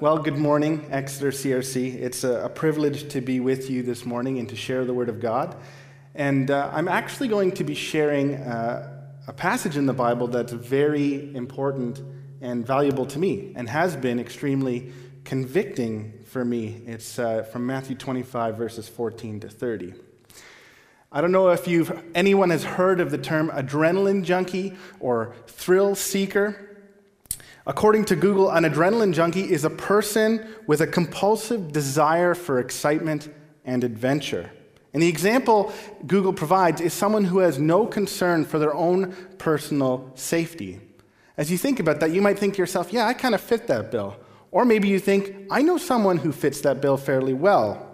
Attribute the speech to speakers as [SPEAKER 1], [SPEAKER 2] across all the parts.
[SPEAKER 1] well, good morning, Exeter CRC. It's a, a, privilege to be with you this morning and to share the Word of God. And uh, I'm actually going to be sharing uh, a passage in the Bible that's very important and valuable to me and has been extremely convicting for me. It's uh, from Matthew 25, verses 14 to 30. I don't know if you've, anyone has heard of the term adrenaline junkie or thrill seeker. According to Google, an adrenaline junkie is a person with a compulsive desire for excitement and adventure. And the example Google provides is someone who has no concern for their own personal safety. As you think about that, you might think to yourself, yeah, I kind of fit that bill. Or maybe you think, I know someone who fits that bill fairly well.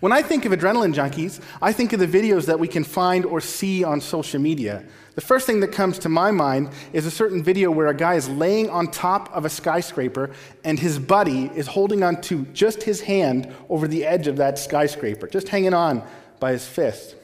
[SPEAKER 1] When I think of adrenaline junkies, I think of the videos that we can find or see on social media. The first thing that comes to my mind is a certain video where a guy is laying on top of a skyscraper and his buddy is holding on to just his hand over the edge of that skyscraper, just hanging on by his fist.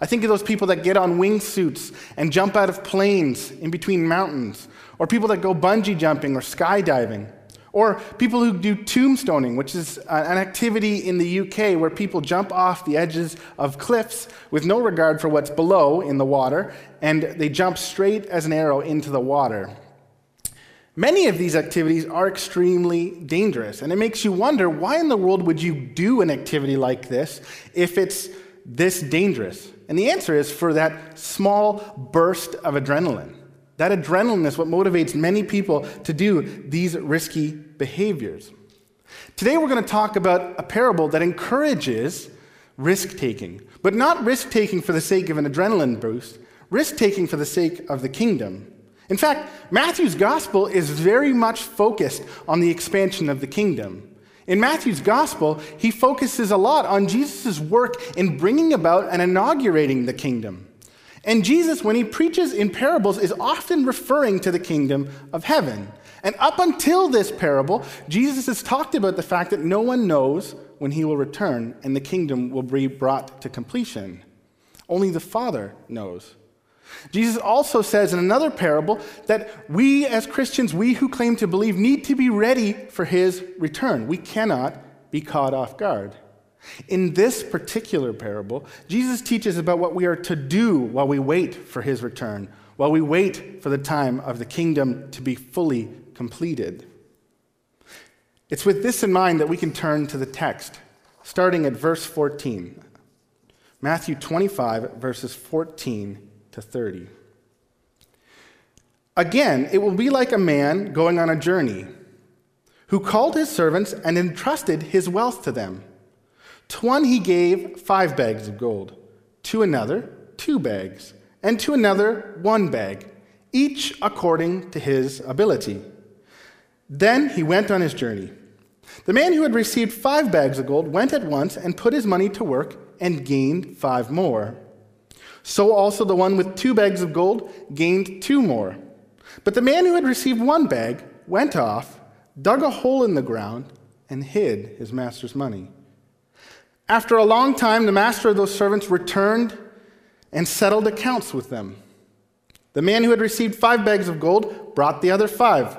[SPEAKER 1] I think of those people that get on wingsuits and jump out of planes in between mountains, or people that go bungee jumping or skydiving. Or people who do tombstoning, which is an activity in the UK where people jump off the edges of cliffs with no regard for what's below in the water, and they jump straight as an arrow into the water. Many of these activities are extremely dangerous, and it makes you wonder why in the world would you do an activity like this if it's this dangerous? And the answer is for that small burst of adrenaline. That adrenaline is what motivates many people to do these risky behaviors. Today, we're going to talk about a parable that encourages risk taking, but not risk taking for the sake of an adrenaline boost, risk taking for the sake of the kingdom. In fact, Matthew's gospel is very much focused on the expansion of the kingdom. In Matthew's gospel, he focuses a lot on Jesus' work in bringing about and inaugurating the kingdom. And Jesus, when he preaches in parables, is often referring to the kingdom of heaven. And up until this parable, Jesus has talked about the fact that no one knows when he will return and the kingdom will be brought to completion. Only the Father knows. Jesus also says in another parable that we as Christians, we who claim to believe, need to be ready for his return. We cannot be caught off guard. In this particular parable, Jesus teaches about what we are to do while we wait for his return, while we wait for the time of the kingdom to be fully completed. It's with this in mind that we can turn to the text, starting at verse 14. Matthew 25, verses 14 to 30. Again, it will be like a man going on a journey who called his servants and entrusted his wealth to them. To one he gave five bags of gold, to another two bags, and to another one bag, each according to his ability. Then he went on his journey. The man who had received five bags of gold went at once and put his money to work and gained five more. So also the one with two bags of gold gained two more. But the man who had received one bag went off, dug a hole in the ground, and hid his master's money. After a long time, the master of those servants returned and settled accounts with them. The man who had received five bags of gold brought the other five.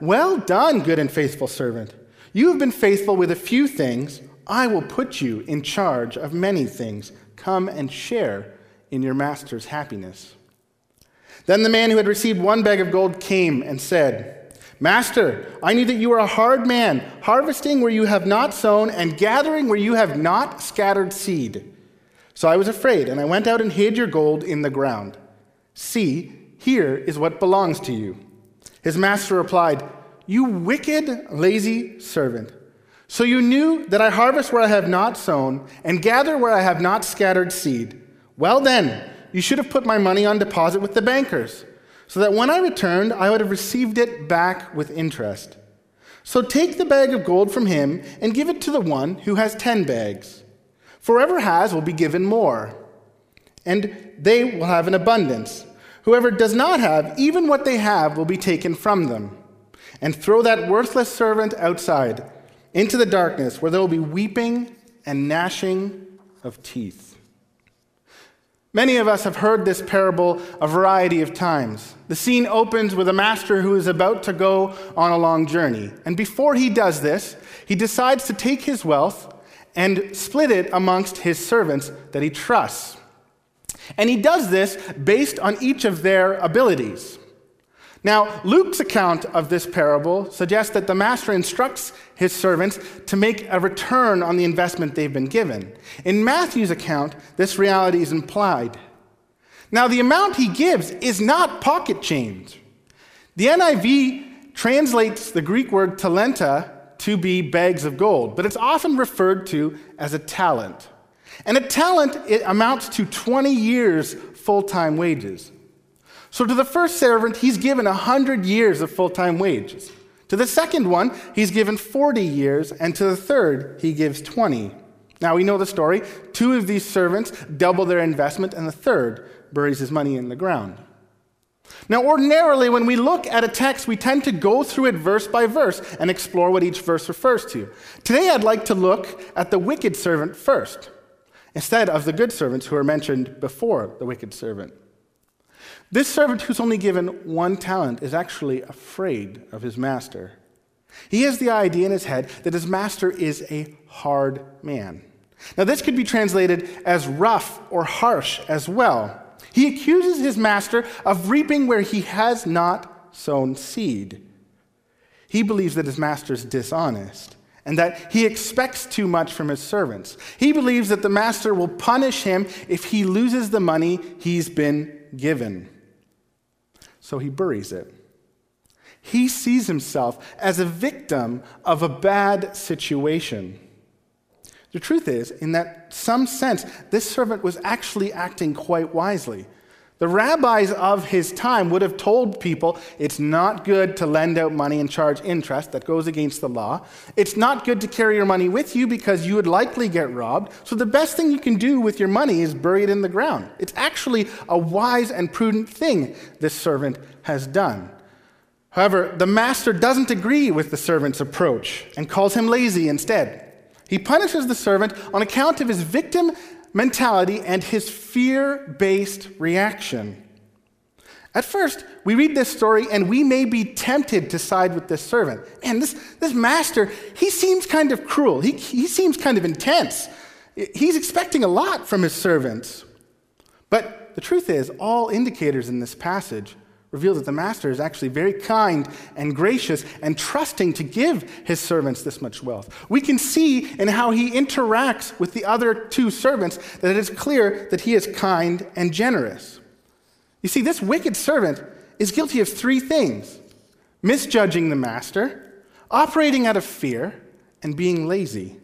[SPEAKER 1] Well done, good and faithful servant. You have been faithful with a few things. I will put you in charge of many things. Come and share in your master's happiness. Then the man who had received one bag of gold came and said, Master, I knew that you are a hard man, harvesting where you have not sown and gathering where you have not scattered seed. So I was afraid, and I went out and hid your gold in the ground. See, here is what belongs to you. His master replied, You wicked, lazy servant. So you knew that I harvest where I have not sown and gather where I have not scattered seed. Well, then, you should have put my money on deposit with the bankers so that when I returned, I would have received it back with interest. So take the bag of gold from him and give it to the one who has ten bags. For whoever has will be given more, and they will have an abundance. Whoever does not have, even what they have will be taken from them. And throw that worthless servant outside into the darkness where there will be weeping and gnashing of teeth. Many of us have heard this parable a variety of times. The scene opens with a master who is about to go on a long journey. And before he does this, he decides to take his wealth and split it amongst his servants that he trusts. And he does this based on each of their abilities. Now, Luke's account of this parable suggests that the master instructs his servants to make a return on the investment they've been given. In Matthew's account, this reality is implied. Now, the amount he gives is not pocket change. The NIV translates the Greek word talenta to be bags of gold, but it's often referred to as a talent. And a talent it amounts to 20 years full time wages. So to the first servant, he's given 100 years of full time wages. To the second one, he's given 40 years, and to the third, he gives 20. Now we know the story. Two of these servants double their investment, and the third buries his money in the ground. Now, ordinarily, when we look at a text, we tend to go through it verse by verse and explore what each verse refers to. Today, I'd like to look at the wicked servant first, instead of the good servants who are mentioned before the wicked servant. This servant who's only given one talent is actually afraid of his master. He has the idea in his head that his master is a hard man. Now, this could be translated as rough or harsh as well. He accuses his master of reaping where he has not sown seed. He believes that his master is dishonest and that he expects too much from his servants. He believes that the master will punish him if he loses the money he's been given so he buries it. He sees himself as a victim of a bad situation. The truth is, in that some sense, this servant was actually acting quite wisely. The rabbis of his time would have told people it's not good to lend out money and charge interest. That goes against the law. It's not good to carry your money with you because you would likely get robbed. So the best thing you can do with your money is bury it in the ground. It's actually a wise and prudent thing this servant has done. However, the master doesn't agree with the servant's approach and calls him lazy instead. He punishes the servant on account of his victim mentality and his fear based reaction. At first, we read this story and we may be tempted to side with this servant. Man, this, this master, he seems kind of cruel. He, he seems kind of intense. He's expecting a lot from his servants. But the truth is, all indicators in this passage reveal that the master is actually very kind and gracious and trusting to give his servants this much wealth. We can see in how he interacts with the other two servants that it is clear that he is kind and generous. You see, this wicked servant is guilty of three things misjudging the master, operating out of fear, and being lazy.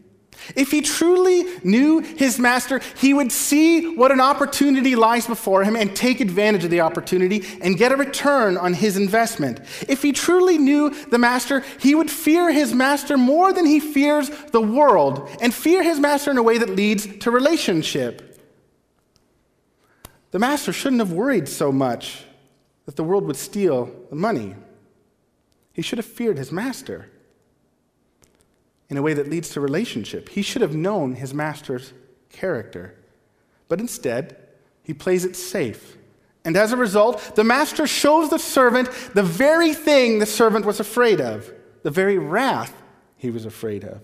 [SPEAKER 1] If he truly knew his master, he would see what an opportunity lies before him and take advantage of the opportunity and get a return on his investment. If he truly knew the master, he would fear his master more than he fears the world and fear his master in a way that leads to relationship. The master shouldn't have worried so much that the world would steal the money. He should have feared his master in a way that leads to relationship. He should have known his master's character. But instead, he plays it safe. And as a result, the master shows the servant the very thing the servant was afraid of, the very wrath he was afraid of.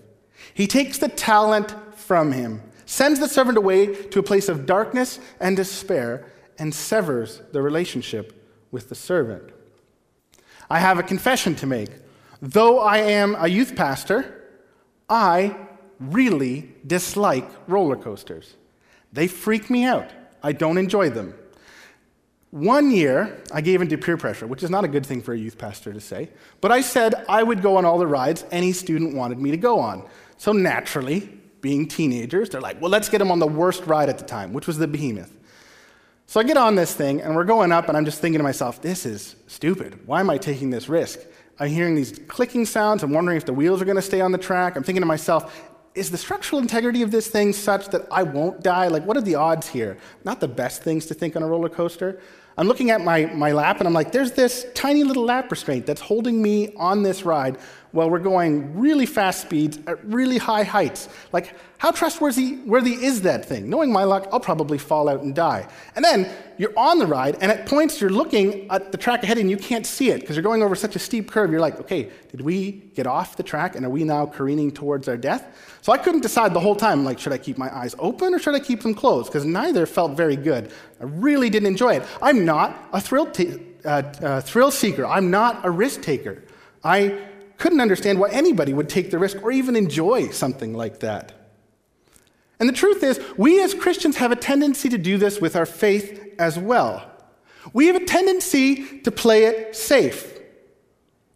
[SPEAKER 1] He takes the talent from him, sends the servant away to a place of darkness and despair, and severs the relationship with the servant. I have a confession to make. Though I am a youth pastor, I really dislike roller coasters. They freak me out. I don't enjoy them. One year, I gave into peer pressure, which is not a good thing for a youth pastor to say, but I said I would go on all the rides any student wanted me to go on. So naturally, being teenagers, they're like, well, let's get them on the worst ride at the time, which was the behemoth. So I get on this thing, and we're going up, and I'm just thinking to myself, this is stupid. Why am I taking this risk? I'm hearing these clicking sounds. I'm wondering if the wheels are going to stay on the track. I'm thinking to myself, is the structural integrity of this thing such that I won't die? Like, what are the odds here? Not the best things to think on a roller coaster. I'm looking at my, my lap and I'm like, there's this tiny little lap restraint that's holding me on this ride while we're going really fast speeds at really high heights. Like, how trustworthy worthy is that thing? Knowing my luck, I'll probably fall out and die. And then you're on the ride, and at points you're looking at the track ahead and you can't see it because you're going over such a steep curve. You're like, okay, did we get off the track and are we now careening towards our death? So I couldn't decide the whole time, like, should I keep my eyes open or should I keep them closed? Because neither felt very good. I really didn't enjoy it. I'm not a thrill, t- uh, uh, thrill seeker, I'm not a risk taker. I couldn't understand why anybody would take the risk or even enjoy something like that. And the truth is, we as Christians have a tendency to do this with our faith as well. We have a tendency to play it safe.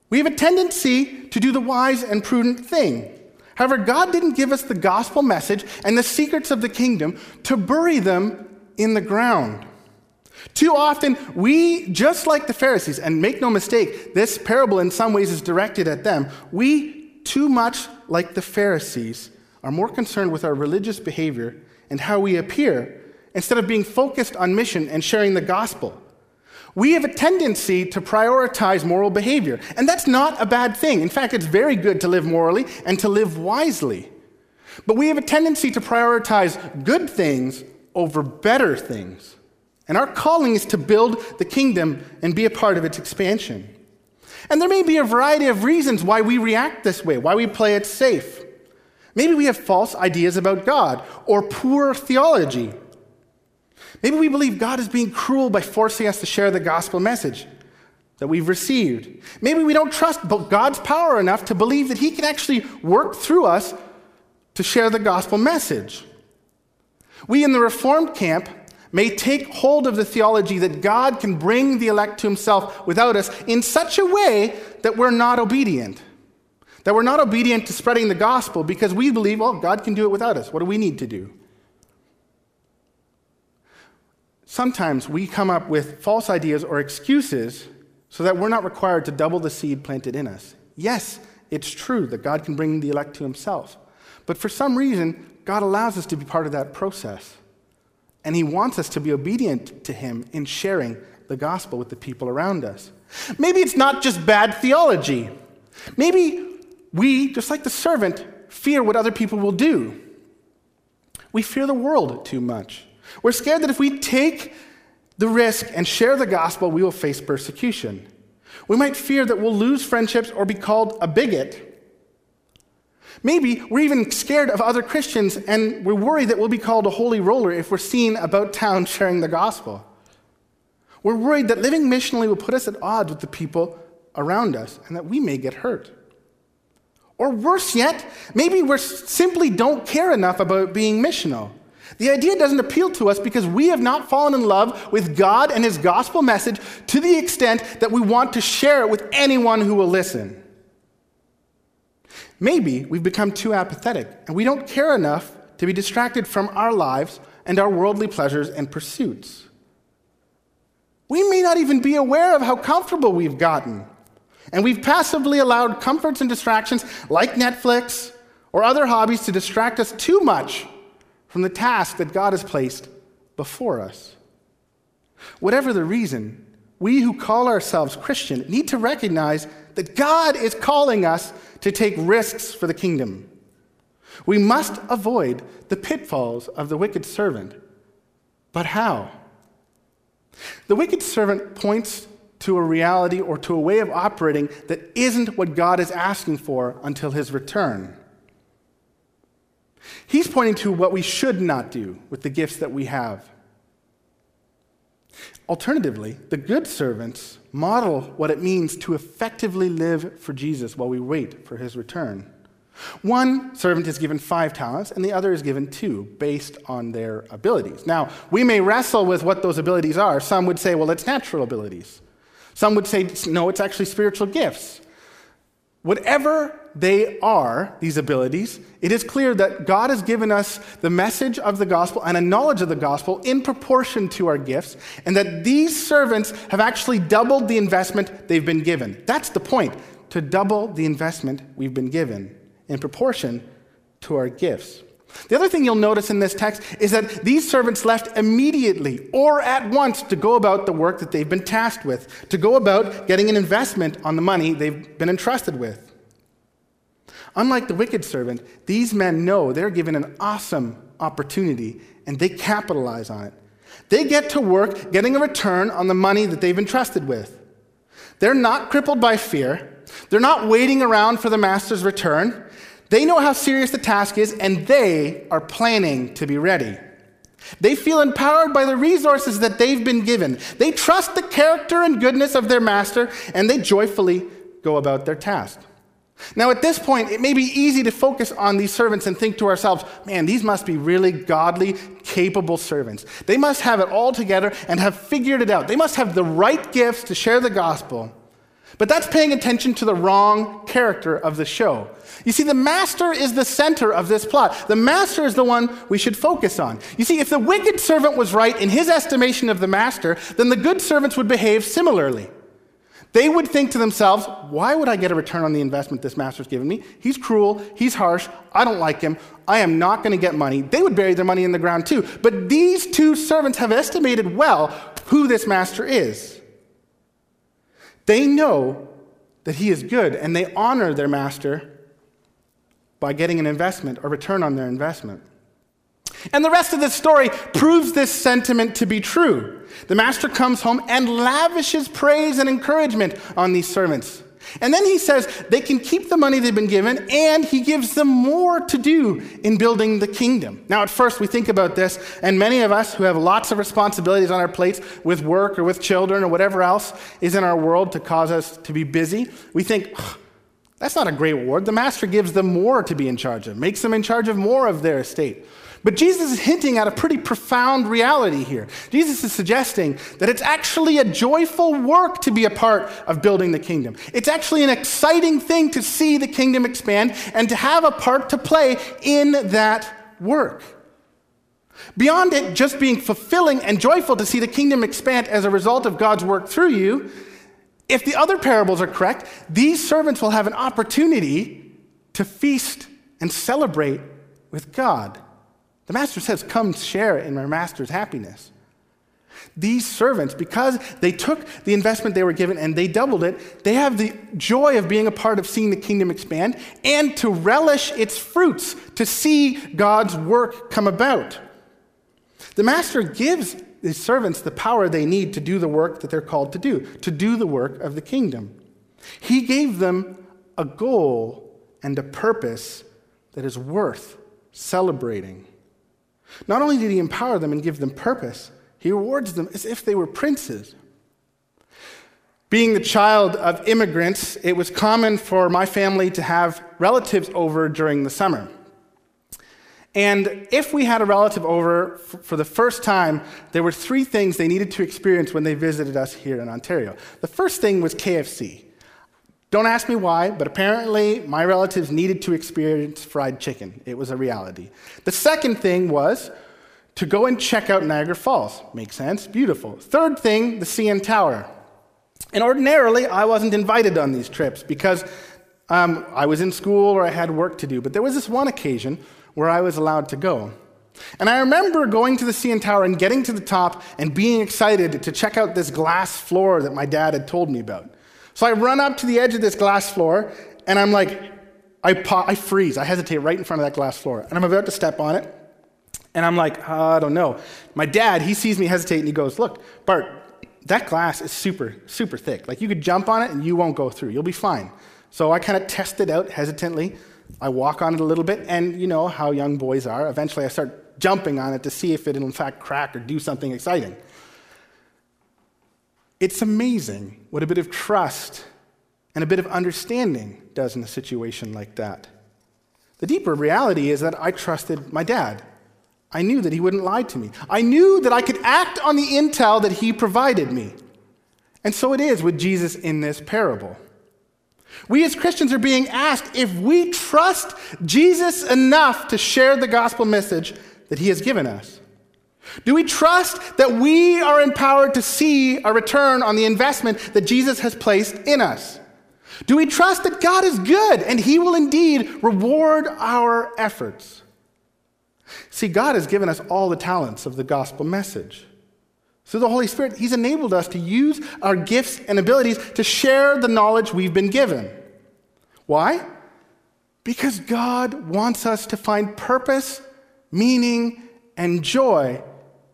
[SPEAKER 1] We have a tendency to do the wise and prudent thing. However, God didn't give us the gospel message and the secrets of the kingdom to bury them in the ground. Too often, we, just like the Pharisees, and make no mistake, this parable in some ways is directed at them, we, too much like the Pharisees, are more concerned with our religious behavior and how we appear instead of being focused on mission and sharing the gospel. We have a tendency to prioritize moral behavior, and that's not a bad thing. In fact, it's very good to live morally and to live wisely. But we have a tendency to prioritize good things over better things. And our calling is to build the kingdom and be a part of its expansion. And there may be a variety of reasons why we react this way, why we play it safe. Maybe we have false ideas about God or poor theology. Maybe we believe God is being cruel by forcing us to share the gospel message that we've received. Maybe we don't trust God's power enough to believe that He can actually work through us to share the gospel message. We in the Reformed camp may take hold of the theology that God can bring the elect to himself without us in such a way that we're not obedient. That we're not obedient to spreading the gospel because we believe, well, God can do it without us. What do we need to do? Sometimes we come up with false ideas or excuses so that we're not required to double the seed planted in us. Yes, it's true that God can bring the elect to himself. But for some reason, God allows us to be part of that process. And he wants us to be obedient to him in sharing the gospel with the people around us. Maybe it's not just bad theology. Maybe we, just like the servant, fear what other people will do. We fear the world too much. We're scared that if we take the risk and share the gospel, we will face persecution. We might fear that we'll lose friendships or be called a bigot Maybe we're even scared of other Christians and we're worried that we'll be called a holy roller if we're seen about town sharing the gospel. We're worried that living missionally will put us at odds with the people around us and that we may get hurt. Or worse yet, maybe we simply don't care enough about being missional. The idea doesn't appeal to us because we have not fallen in love with God and His gospel message to the extent that we want to share it with anyone who will listen. Maybe we've become too apathetic and we don't care enough to be distracted from our lives and our worldly pleasures and pursuits. We may not even be aware of how comfortable we've gotten. And we've passively allowed comforts and distractions like Netflix or other hobbies to distract us too much from the task that God has placed before us. Whatever the reason, we who call ourselves Christian need to recognize that God is calling us to take risks for the kingdom. We must avoid the pitfalls of the wicked servant. But how? The wicked servant points to a reality or to a way of operating that isn't what God is asking for until his return. He's pointing to what we should not do with the gifts that we have. Alternatively, the good servants model what it means to effectively live for Jesus while we wait for his return. One servant is given five talents, and the other is given two, based on their abilities. Now, we may wrestle with what those abilities are. Some would say, well, it's natural abilities. Some would say, no, it's actually spiritual gifts. Whatever they are, these abilities, it is clear that God has given us the message of the gospel and a knowledge of the gospel in proportion to our gifts, and that these servants have actually doubled the investment they've been given. That's the point, to double the investment we've been given in proportion to our gifts. The other thing you'll notice in this text is that these servants left immediately or at once to go about the work that they've been tasked with, to go about getting an investment on the money they've been entrusted with. Unlike the wicked servant, these men know they're given an awesome opportunity and they capitalize on it. They get to work getting a return on the money that they've entrusted with. They're not crippled by fear. They're not waiting around for the master's return. They know how serious the task is and they are planning to be ready. They feel empowered by the resources that they've been given. They trust the character and goodness of their master and they joyfully go about their task. Now, at this point, it may be easy to focus on these servants and think to ourselves, man, these must be really godly, capable servants. They must have it all together and have figured it out. They must have the right gifts to share the gospel. But that's paying attention to the wrong character of the show. You see, the master is the center of this plot. The master is the one we should focus on. You see, if the wicked servant was right in his estimation of the master, then the good servants would behave similarly. They would think to themselves, why would I get a return on the investment this master's given me? He's cruel, he's harsh, I don't like him, I am not going to get money. They would bury their money in the ground too. But these two servants have estimated well who this master is. They know that he is good and they honor their master by getting an investment or return on their investment. And the rest of the story proves this sentiment to be true. The master comes home and lavishes praise and encouragement on these servants. And then he says they can keep the money they've been given, and he gives them more to do in building the kingdom. Now, at first, we think about this, and many of us who have lots of responsibilities on our plates with work or with children or whatever else is in our world to cause us to be busy, we think, that's not a great reward. The master gives them more to be in charge of, makes them in charge of more of their estate. But Jesus is hinting at a pretty profound reality here. Jesus is suggesting that it's actually a joyful work to be a part of building the kingdom. It's actually an exciting thing to see the kingdom expand and to have a part to play in that work. Beyond it just being fulfilling and joyful to see the kingdom expand as a result of God's work through you, if the other parables are correct, these servants will have an opportunity to feast and celebrate with God. The master says, Come share in my master's happiness. These servants, because they took the investment they were given and they doubled it, they have the joy of being a part of seeing the kingdom expand and to relish its fruits, to see God's work come about. The master gives his servants the power they need to do the work that they're called to do, to do the work of the kingdom. He gave them a goal and a purpose that is worth celebrating. Not only did he empower them and give them purpose, he rewards them as if they were princes. Being the child of immigrants, it was common for my family to have relatives over during the summer. And if we had a relative over for the first time, there were three things they needed to experience when they visited us here in Ontario. The first thing was KFC. Don't ask me why, but apparently my relatives needed to experience fried chicken. It was a reality. The second thing was to go and check out Niagara Falls. Makes sense, beautiful. Third thing, the CN Tower. And ordinarily, I wasn't invited on these trips because um, I was in school or I had work to do. But there was this one occasion where I was allowed to go. And I remember going to the CN Tower and getting to the top and being excited to check out this glass floor that my dad had told me about. So I run up to the edge of this glass floor, and I'm like, I, pa- I freeze. I hesitate right in front of that glass floor. And I'm about to step on it, and I'm like, oh, I don't know. My dad, he sees me hesitate, and he goes, Look, Bart, that glass is super, super thick. Like you could jump on it, and you won't go through. You'll be fine. So I kind of test it out hesitantly. I walk on it a little bit, and you know how young boys are. Eventually, I start jumping on it to see if it'll, in fact, crack or do something exciting. It's amazing what a bit of trust and a bit of understanding does in a situation like that. The deeper reality is that I trusted my dad. I knew that he wouldn't lie to me. I knew that I could act on the intel that he provided me. And so it is with Jesus in this parable. We as Christians are being asked if we trust Jesus enough to share the gospel message that he has given us. Do we trust that we are empowered to see a return on the investment that Jesus has placed in us? Do we trust that God is good and He will indeed reward our efforts? See, God has given us all the talents of the gospel message. Through the Holy Spirit, He's enabled us to use our gifts and abilities to share the knowledge we've been given. Why? Because God wants us to find purpose, meaning, and joy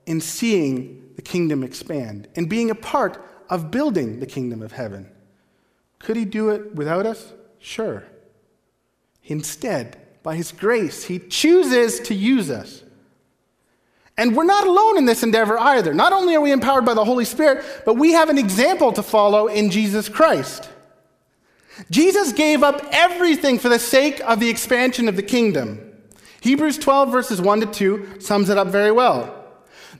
[SPEAKER 1] in seeing the kingdom expand and being a part of building the kingdom of heaven. Could He do it without us? Sure. Instead, by His grace, He chooses to use us. And we're not alone in this endeavor either. Not only are we empowered by the Holy Spirit, but we have an example to follow in Jesus Christ. Jesus gave up everything for the sake of the expansion of the kingdom. Hebrews 12, verses 1 to 2, sums it up very well.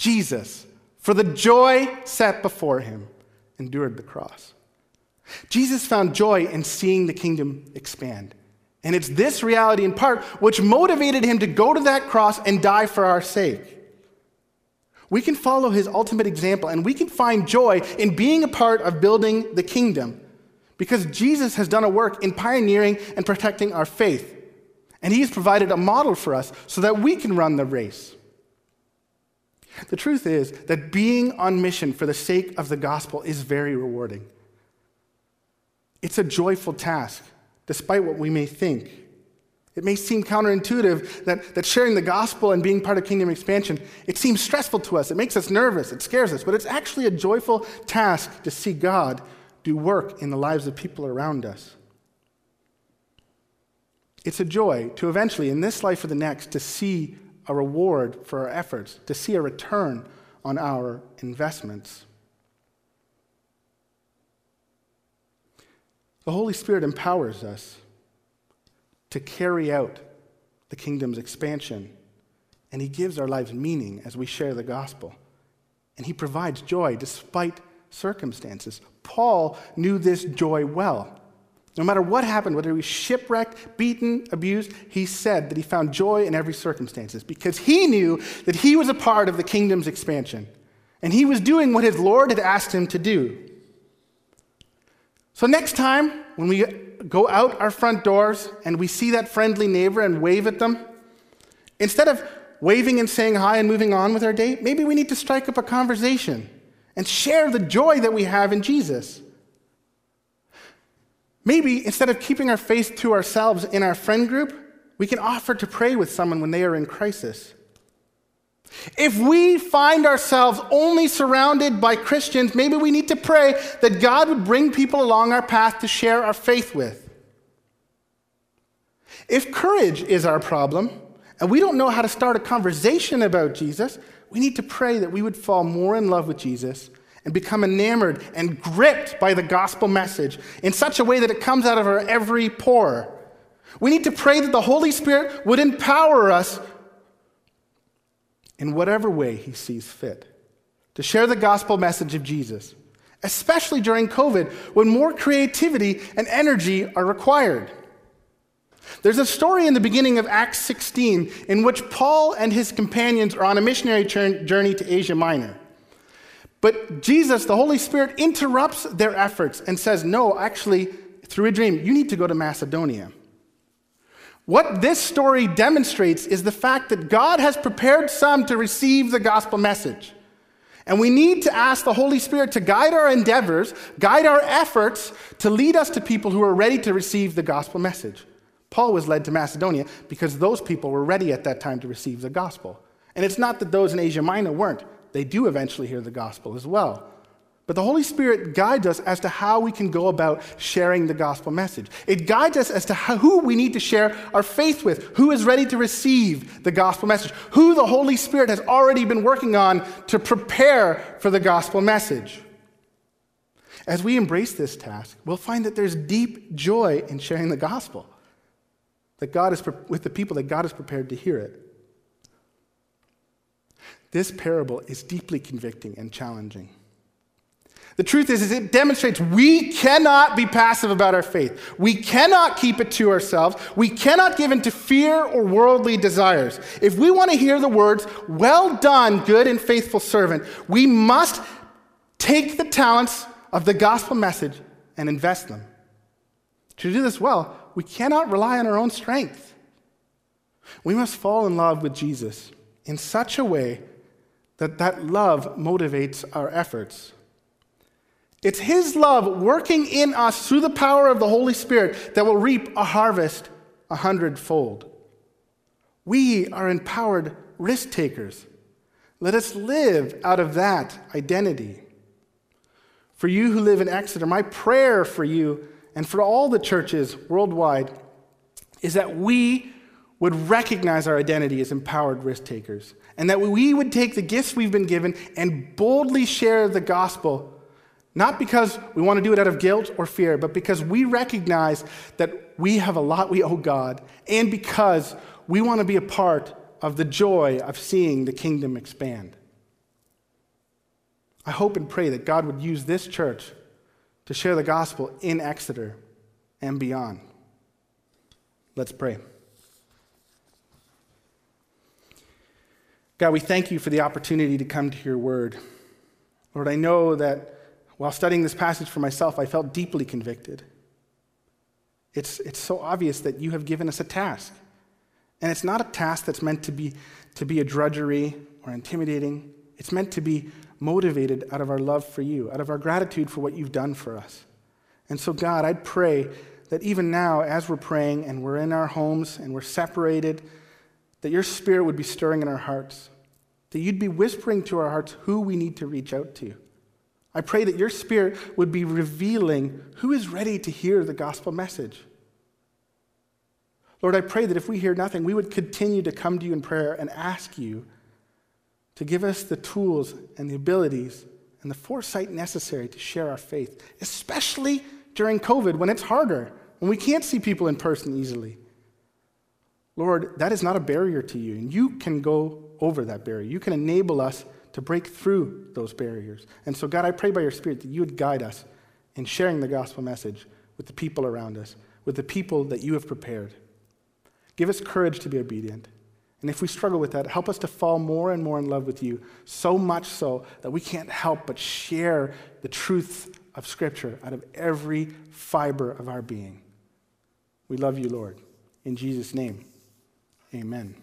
[SPEAKER 1] Jesus, for the joy set before him, endured the cross. Jesus found joy in seeing the kingdom expand. And it's this reality in part which motivated him to go to that cross and die for our sake. We can follow his ultimate example and we can find joy in being a part of building the kingdom because Jesus has done a work in pioneering and protecting our faith. And he's provided a model for us so that we can run the race. The truth is that being on mission for the sake of the gospel is very rewarding. It's a joyful task, despite what we may think. It may seem counterintuitive that, that sharing the gospel and being part of kingdom expansion, it seems stressful to us. It makes us nervous. It scares us. But it's actually a joyful task to see God do work in the lives of people around us. It's a joy to eventually, in this life or the next, to see a reward for our efforts, to see a return on our investments. The Holy Spirit empowers us to carry out the kingdom's expansion, and He gives our lives meaning as we share the gospel. And He provides joy despite circumstances. Paul knew this joy well. No matter what happened, whether he was shipwrecked, beaten, abused, he said that he found joy in every circumstances because he knew that he was a part of the kingdom's expansion. And he was doing what his Lord had asked him to do. So next time when we go out our front doors and we see that friendly neighbor and wave at them, instead of waving and saying hi and moving on with our day, maybe we need to strike up a conversation and share the joy that we have in Jesus. Maybe instead of keeping our faith to ourselves in our friend group, we can offer to pray with someone when they are in crisis. If we find ourselves only surrounded by Christians, maybe we need to pray that God would bring people along our path to share our faith with. If courage is our problem, and we don't know how to start a conversation about Jesus, we need to pray that we would fall more in love with Jesus and become enamored and gripped by the gospel message in such a way that it comes out of our every pore. We need to pray that the Holy Spirit would empower us in whatever way He sees fit to share the gospel message of Jesus, especially during COVID when more creativity and energy are required. There's a story in the beginning of Acts 16 in which Paul and his companions are on a missionary journey to Asia Minor. But Jesus, the Holy Spirit, interrupts their efforts and says, No, actually, through a dream, you need to go to Macedonia. What this story demonstrates is the fact that God has prepared some to receive the gospel message. And we need to ask the Holy Spirit to guide our endeavors, guide our efforts to lead us to people who are ready to receive the gospel message. Paul was led to Macedonia because those people were ready at that time to receive the gospel. And it's not that those in Asia Minor weren't they do eventually hear the gospel as well. But the Holy Spirit guides us as to how we can go about sharing the gospel message. It guides us as to how, who we need to share our faith with, who is ready to receive the gospel message, who the Holy Spirit has already been working on to prepare for the gospel message. as we embrace this task, we'll find that there's deep joy in sharing the gospel, that God is with the people that God is prepared to hear it. This parable is deeply convicting and challenging. The truth is, is it demonstrates we cannot be passive about our faith. We cannot keep it to ourselves. We cannot give in to fear or worldly desires. If we want to hear the words, well done, good and faithful servant, we must take the talents of the gospel message and invest them. To do this well, we cannot rely on our own strength. We must fall in love with Jesus in such a way that that love motivates our efforts. It's His love working in us through the power of the Holy Spirit that will reap a harvest a hundredfold. We are empowered risk takers. Let us live out of that identity. For you who live in Exeter, my prayer for you and for all the churches worldwide is that we would recognize our identity as empowered risk takers and that we would take the gifts we've been given and boldly share the gospel not because we want to do it out of guilt or fear, but because we recognize that we have a lot we owe God, and because we want to be a part of the joy of seeing the kingdom expand. I hope and pray that God would use this church to share the gospel in Exeter and beyond. Let's pray. God, we thank you for the opportunity to come to your word. Lord, I know that while studying this passage for myself, I felt deeply convicted. It's, it's so obvious that you have given us a task. And it's not a task that's meant to be, to be a drudgery or intimidating. It's meant to be motivated out of our love for you, out of our gratitude for what you've done for us. And so, God, I'd pray that even now, as we're praying and we're in our homes and we're separated, that your spirit would be stirring in our hearts, that you'd be whispering to our hearts who we need to reach out to. I pray that your spirit would be revealing who is ready to hear the gospel message. Lord, I pray that if we hear nothing, we would continue to come to you in prayer and ask you to give us the tools and the abilities and the foresight necessary to share our faith, especially during COVID when it's harder, when we can't see people in person easily. Lord, that is not a barrier to you, and you can go over that barrier. You can enable us to break through those barriers. And so, God, I pray by your Spirit that you would guide us in sharing the gospel message with the people around us, with the people that you have prepared. Give us courage to be obedient. And if we struggle with that, help us to fall more and more in love with you, so much so that we can't help but share the truth of Scripture out of every fiber of our being. We love you, Lord. In Jesus' name, amen.